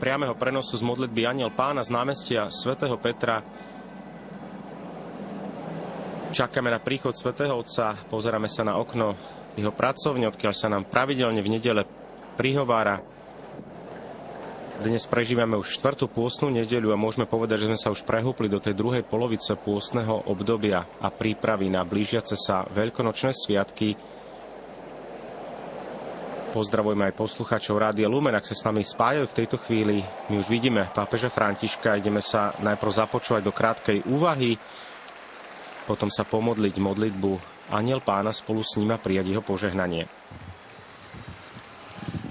priameho prenosu z modlitby Aniel Pána z námestia svätého Petra. Čakáme na príchod svätého Otca, pozeráme sa na okno jeho pracovne, odkiaľ sa nám pravidelne v nedele prihovára. Dnes prežívame už štvrtú pôstnu nedeľu a môžeme povedať, že sme sa už prehúpli do tej druhej polovice pôstneho obdobia a prípravy na blížiace sa veľkonočné sviatky, Pozdravujeme aj poslucháčov Rádia Lumen, ak sa s nami spájajú v tejto chvíli. My už vidíme pápeža Františka, ideme sa najprv započúvať do krátkej úvahy, potom sa pomodliť modlitbu Aniel Pána spolu s ním a prijať jeho požehnanie.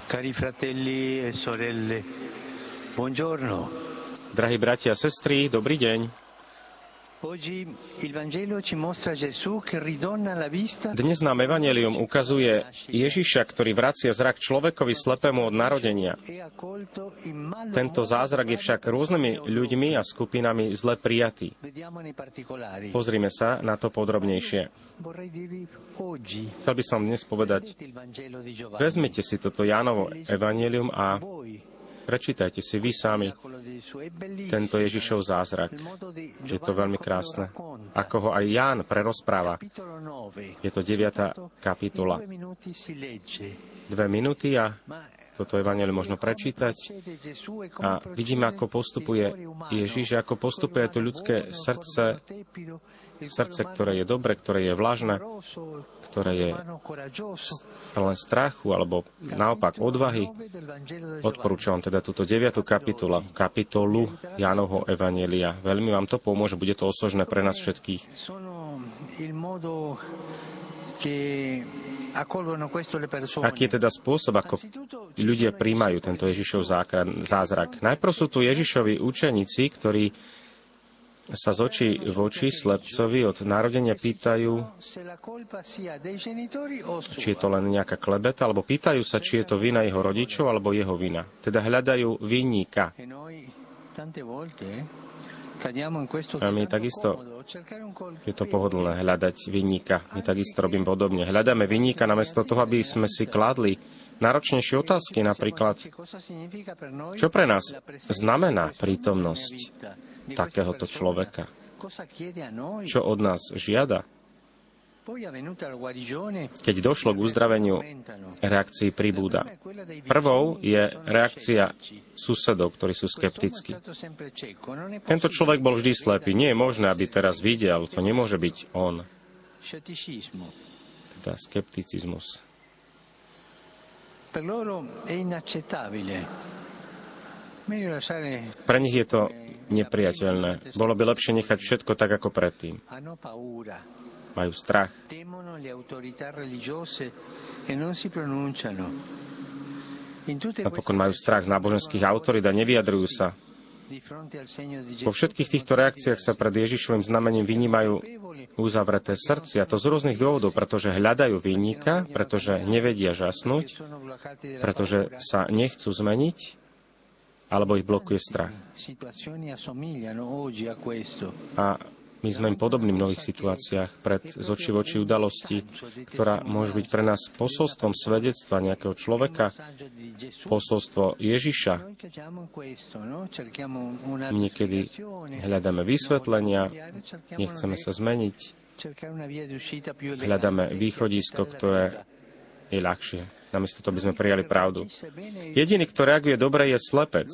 Cari fratelli e sorelle, buongiorno. Drahí bratia a sestry, dobrý deň. Dnes nám Evangelium ukazuje Ježiša, ktorý vracia zrak človekovi slepému od narodenia. E Tento zázrak je však rôznymi ľuďmi a skupinami zle prijatý. Pozrime sa na to podrobnejšie. Chcel by som dnes povedať, vezmite si toto Jánovo Evangelium a Prečítajte si vy sami tento Ježišov zázrak. Je to veľmi krásne. Ako ho aj Ján prerozpráva. Je to 9. kapitola. Dve minúty a toto evanelium možno prečítať a vidíme, ako postupuje Ježiš, ako postupuje to ľudské srdce Srdce, ktoré je dobre, ktoré je vlažné, ktoré je len strachu, alebo naopak odvahy. Odporúčam teda túto 9. kapitolu, kapitolu Jánovho Evanielia. Veľmi vám to pomôže, bude to osožné pre nás všetkých. Aký je teda spôsob, ako ľudia príjmajú tento Ježišov zázrak? Najprv sú tu Ježišovi učeníci, ktorí sa z očí v oči slepcovi od narodenia pýtajú, či je to len nejaká klebeta, alebo pýtajú sa, či je to vina jeho rodičov, alebo jeho vina. Teda hľadajú vinníka. A my takisto, je to pohodlné hľadať vinníka. My takisto robím podobne. Hľadáme vinníka namiesto toho, aby sme si kladli náročnejšie otázky, napríklad, čo pre nás znamená prítomnosť takéhoto človeka. Čo od nás žiada? Keď došlo k uzdraveniu, reakcií pribúda. Prvou je reakcia susedov, ktorí sú skeptickí. Tento človek bol vždy slepý. Nie je možné, aby teraz videl. To nemôže byť on. Teda skepticizmus. Pre nich je to nepriateľné. Bolo by lepšie nechať všetko tak, ako predtým. Majú strach. E Napokon majú strach z náboženských autorít a nevyjadrujú sa. Po všetkých týchto reakciách sa pred Ježišovým znamením vynímajú uzavreté srdcia. To z rôznych dôvodov, pretože hľadajú vinníka, pretože nevedia žasnúť, pretože sa nechcú zmeniť alebo ich blokuje strach. A my sme im podobní v mnohých situáciách pred z oči voči udalosti, ktorá môže byť pre nás posolstvom svedectva nejakého človeka, posolstvo Ježiša. My niekedy hľadáme vysvetlenia, nechceme sa zmeniť, hľadáme východisko, ktoré je ľahšie. Namiesto toho by sme prijali pravdu. Jediný, kto reaguje dobre, je slepec.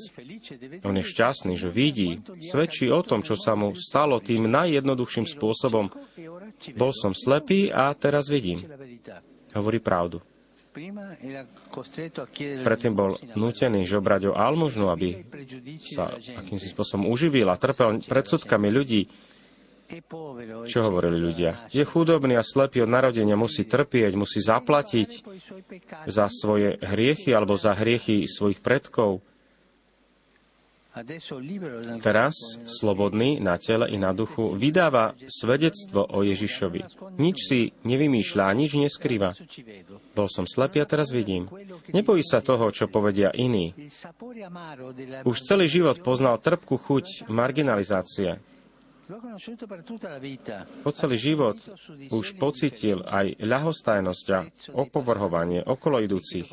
On je šťastný, že vidí, svedčí o tom, čo sa mu stalo tým najjednoduchším spôsobom. Bol som slepý a teraz vidím. Hovorí pravdu. Predtým bol nutený žobrať o almužnu, aby sa akýmsi spôsobom uživil a trpel predsudkami ľudí, čo hovorili ľudia? Je chudobný a slepý od narodenia, musí trpieť, musí zaplatiť za svoje hriechy alebo za hriechy svojich predkov. Teraz, slobodný na tele i na duchu, vydáva svedectvo o Ježišovi. Nič si nevymýšľa, nič neskrýva. Bol som slepý a teraz vidím. Nebojí sa toho, čo povedia iní. Už celý život poznal trpkú chuť marginalizácie. Po celý život už pocitil aj ľahostajnosť a opovrhovanie okolo idúcich.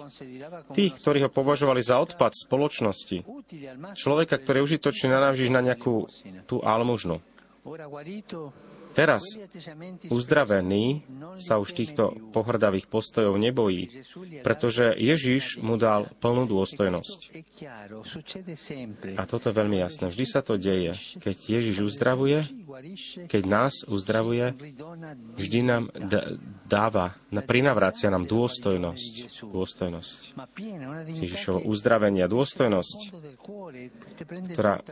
Tých, ktorí ho považovali za odpad spoločnosti. Človeka, ktorý je užitočný na nejakú tú almužnu. Teraz uzdravený sa už týchto pohrdavých postojov nebojí, pretože Ježiš mu dal plnú dôstojnosť. A toto je veľmi jasné. Vždy sa to deje. Keď Ježiš uzdravuje, keď nás uzdravuje, vždy nám d- dáva, prinavrácia nám dôstojnosť. Dôstojnosť. Ježišovo uzdravenia, dôstojnosť, ktorá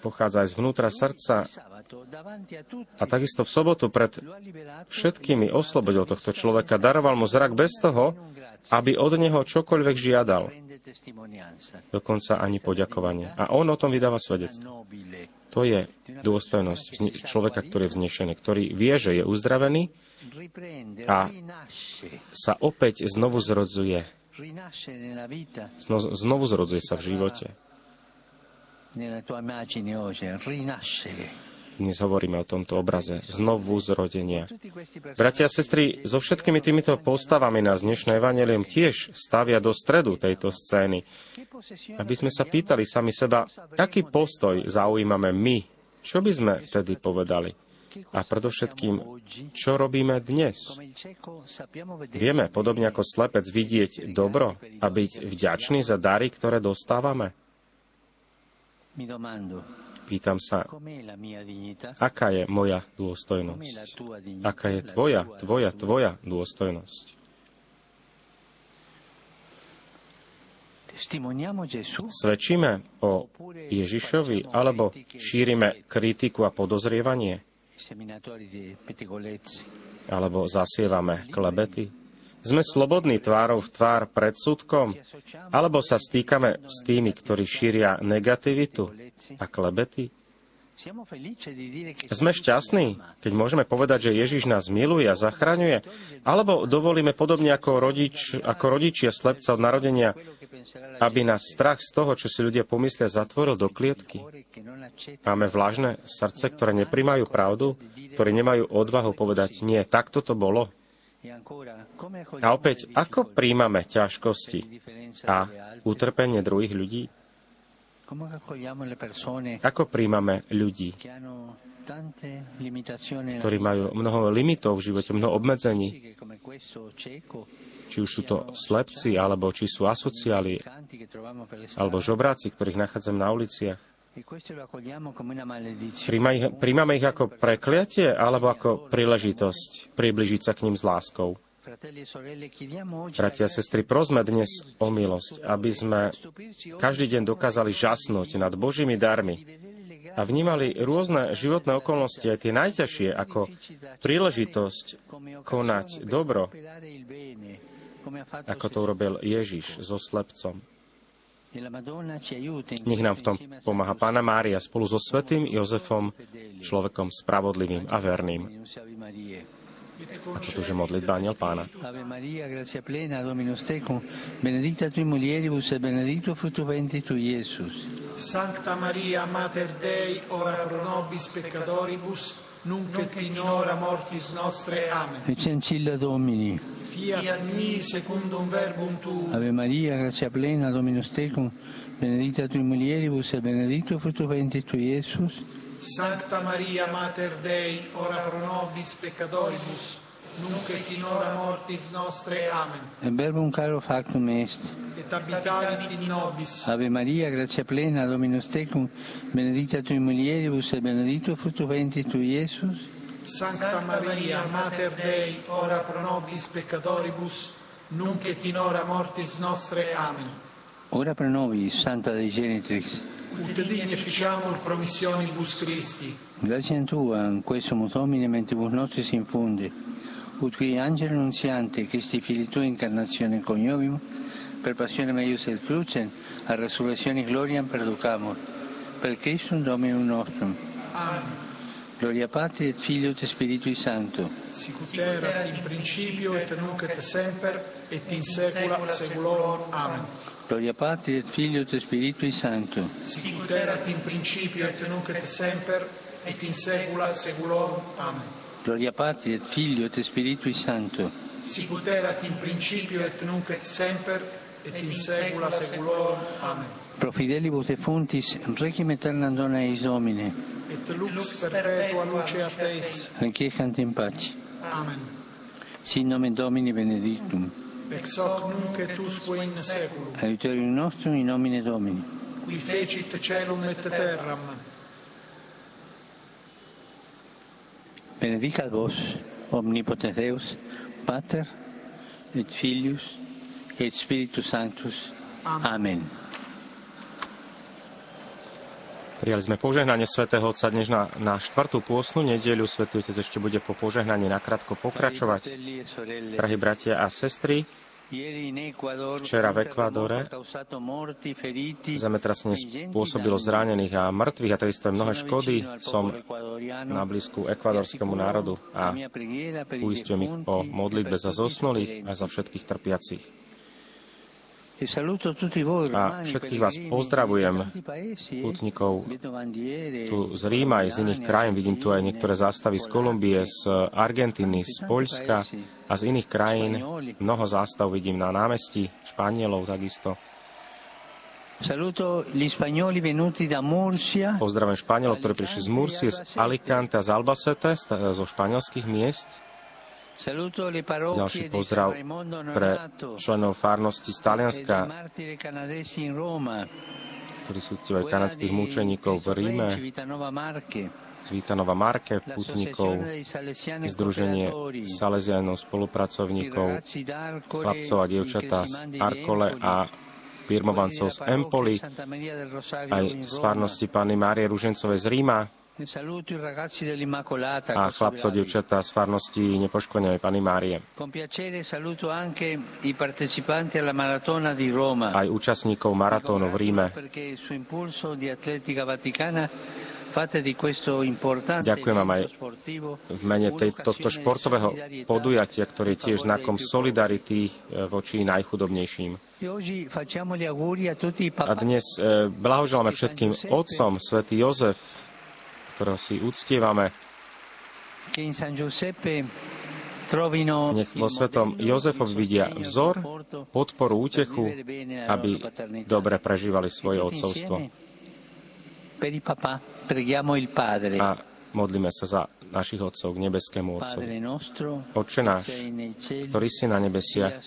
pochádza aj zvnútra srdca. A takisto v sobotu pred všetkými oslobodil tohto človeka, daroval mu zrak bez toho, aby od neho čokoľvek žiadal. Dokonca ani poďakovanie. A on o tom vydáva svedectvo. To je dôstojnosť človeka, ktorý je vznešený, ktorý vie, že je uzdravený a sa opäť znovu zrodzuje. Znovu zrodzuje sa v živote. Dnes hovoríme o tomto obraze znovu zrodenia. Bratia a sestry, so všetkými týmito postavami nás dnešné evanelium tiež stavia do stredu tejto scény. Aby sme sa pýtali sami seba, aký postoj zaujímame my, čo by sme vtedy povedali. A predovšetkým, čo robíme dnes? Vieme, podobne ako slepec, vidieť dobro a byť vďačný za dary, ktoré dostávame? Pýtam sa, aká je moja dôstojnosť? Aká je tvoja, tvoja, tvoja dôstojnosť? Svedčíme o Ježišovi alebo šírime kritiku a podozrievanie? Alebo zasievame klebety? Sme slobodní tvárov v tvár pred súdkom? Alebo sa stýkame s tými, ktorí šíria negativitu a klebety? Sme šťastní, keď môžeme povedať, že Ježiš nás miluje a zachraňuje? Alebo dovolíme podobne ako, rodič, ako rodičia slepca od narodenia, aby nás strach z toho, čo si ľudia pomyslia, zatvoril do klietky? Máme vlážne srdce, ktoré neprimajú pravdu, ktorí nemajú odvahu povedať, nie, takto to bolo. A opäť, ako príjmame ťažkosti a utrpenie druhých ľudí? Ako príjmame ľudí, ktorí majú mnoho limitov v živote, mnoho obmedzení, či už sú to slepci, alebo či sú asociáli, alebo žobráci, ktorých nachádzam na uliciach. E príjmame ich ako prekliatie alebo ako príležitosť približiť sa k ním s láskou? E Bratia a sestry, prosme dnes o milosť, aby sme každý deň dokázali žasnúť nad Božími darmi a vnímali rôzne životné okolnosti, aj tie najťažšie, ako príležitosť konať dobro, ako to urobil Ježiš so slepcom. Nech nám v tom pomáha Pána Mária spolu so svetým Jozefom, človekom spravodlivým a verným. A toto už je modlitba Aniel Pána. Ave Maria, grazia plena, Dominus tecum, benedicta tui mulieribus e benedictus fructus ventris tui, Iesus. Sancta Maria, Mater Dei, ora pro nobis peccatoribus, nunc et in hora mortis nostre. Amen. Ecce ancilla Domini. Fiat mi secundum verbum tu. Ave Maria, grazia plena, Dominus tecum, benedicta tui mulieribus e benedictus fructus ventris tui, Iesus. Sancta Maria, Mater Dei, ora pro nobis peccatoribus, nunc et in hora mortis nostre. Amen. E verbum caro factum est. Et habitavit in nobis. Ave Maria, grazia plena, Dominus tecum, benedicta tui mulieribus e benedictus fructus ventris tui, Iesus. Sancta Maria, Mater Dei, ora pro nobis peccatoribus, nunc et in hora mortis nostre. Amen. Ora pro nobis, Santa Dei Genitrix, ut digni efficiamur promissionibus Christi. Grazie a Tua, in questo mutomine mentibus nostri si infonde, ut qui angelo annunziante, Christi fili Tua incarnazione coniovimo, per passione meius et crucem, a resurrezione gloria perducamur. Per Christum Dominum nostrum. Amen. Gloria Patri et Filio et Spiritui Sancto. Sicut erat in principio et nunc et semper et in saecula saeculorum. Amen. Gloria Patri et Filio et Spiritui Sancto. Sicut erat in principio et nunc et semper et in saecula saeculorum. Amen. Gloria Patri et Filio et Spiritui Sancto. Sicut erat in principio et nunc et semper et in saecula saeculorum. Amen. Pro fidelibus defuntis requiem aeternam dona eis Domine. Et lux perpetua luce a teis. Requiescant in pace. Amen. Sin nomen Domini benedictum. Ex hoc nunc et usque in saeculum. Aiuterium nostrum in nomine Domini. Qui fecit celum et terram Benedicat vos, omnipotens Deus, Pater, et Filius, et Spiritus Sanctus. Amen. Prijali sme požehnanie svätého Otca dnes na, na štvrtú pôstnu nedeľu. Svetý Otec ešte bude po požehnaní nakrátko pokračovať. Drahí bratia a sestry, Včera v Ekvádore zemetrasenie spôsobilo zranených a mŕtvych a takisto aj mnohé škody. Som na blízku ekvadorskému národu a uistujem ich o modlitbe za zosnulých a za všetkých trpiacich. A všetkých vás pozdravujem, putníkov tu z Ríma aj z iných krajín. Vidím tu aj niektoré zástavy z Kolumbie, z Argentíny, z Poľska a z iných krajín. Mnoho zástav vidím na námestí, Španielov takisto. Pozdravujem Španielov, ktorí prišli z Murcie, z Alicante a z Albacete, zo španielských miest. Ďalší pozdrav pre členov fárnosti z Talianska, ktorí sú aj kanadských mučeníkov v Ríme, z Vitanova Marke, putníkov, Združenie Salesianov, spolupracovníkov, chlapcov a dievčatá z Arkole a Pirmovancov z Empoli, aj z farnosti Panny Márie Ružencovej z Ríma, a chlapcov, dievčatá z farnosti nepoškvrnenej Pany Márie. Aj účastníkov maratónu v Ríme. Ďakujem vám aj v mene tej, tohto športového podujatia, ktoré je tiež znakom solidarity eh, voči najchudobnejším. A dnes eh, blahoželáme všetkým otcom, svätý Jozef, ktorého si uctievame. Nech vo svetom Jozefovi vidia vzor, podporu, útechu, aby dobre prežívali svoje otcovstvo. A modlíme sa za našich otcov, k nebeskému Otcovi. Oče náš, ktorý si na nebesiach,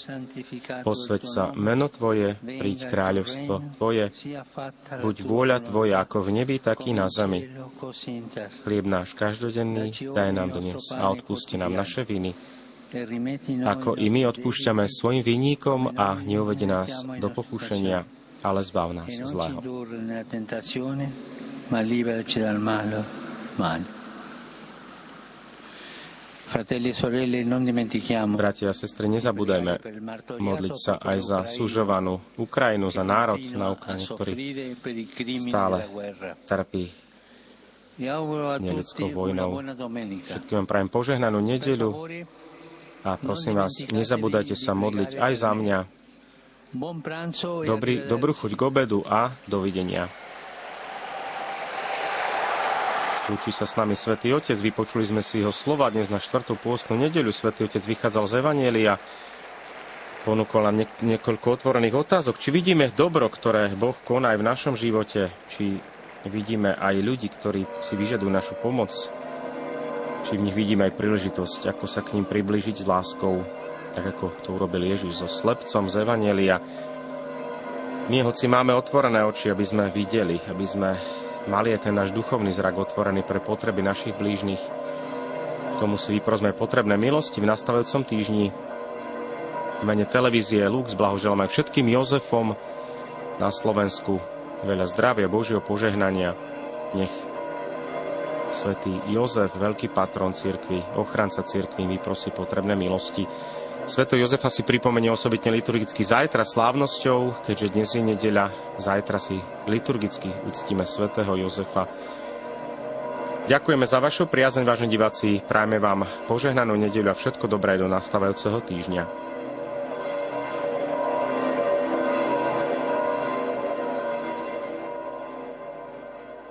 posveď sa meno Tvoje, príď kráľovstvo Tvoje, buď vôľa Tvoja ako v nebi, tak i na zemi. Chlieb náš každodenný daj nám dnes a odpusti nám naše viny, ako i my odpúšťame svojim vinníkom a neuvede nás do pokušenia, ale zbav nás zlého. ma liberaci dal malo. Amen. Bratia a sestry, nezabúdajme modliť sa aj za sužovanú Ukrajinu, za národ na Ukrajine, ktorý stále trpí neľudskou vojnou. Všetkým vám prajem požehnanú nedeľu a prosím vás, nezabúdajte sa modliť aj za mňa. Dobrý, dobrú chuť k obedu a dovidenia. Lúči sa s nami Svetý Otec, vypočuli sme si jeho slova dnes na štvrtú pôstnu nedeľu. Svetý Otec vychádzal z Evanielia, ponúkol nám niekoľko otvorených otázok. Či vidíme dobro, ktoré Boh koná aj v našom živote, či vidíme aj ľudí, ktorí si vyžadujú našu pomoc, či v nich vidíme aj príležitosť, ako sa k ním priblížiť s láskou, tak ako to urobil Ježiš so slepcom z Evanielia. My, hoci máme otvorené oči, aby sme videli, aby sme mali aj ten náš duchovný zrak otvorený pre potreby našich blížnych. K tomu si vyprosme potrebné milosti v nastavujúcom týždni. V mene televízie Lux blahoželám aj všetkým Jozefom na Slovensku. Veľa zdravia, Božieho požehnania. Nech svätý Jozef, veľký patron cirkvi, ochranca cirkvi, vyprosí potrebné milosti. Sveto Jozefa si pripomenie osobitne liturgicky zajtra slávnosťou, keďže dnes je nedeľa, zajtra si liturgicky uctíme svätého Jozefa. Ďakujeme za vašu priazeň, vážni diváci. Prajme vám požehnanú nedeľu a všetko dobré do nastávajúceho týždňa.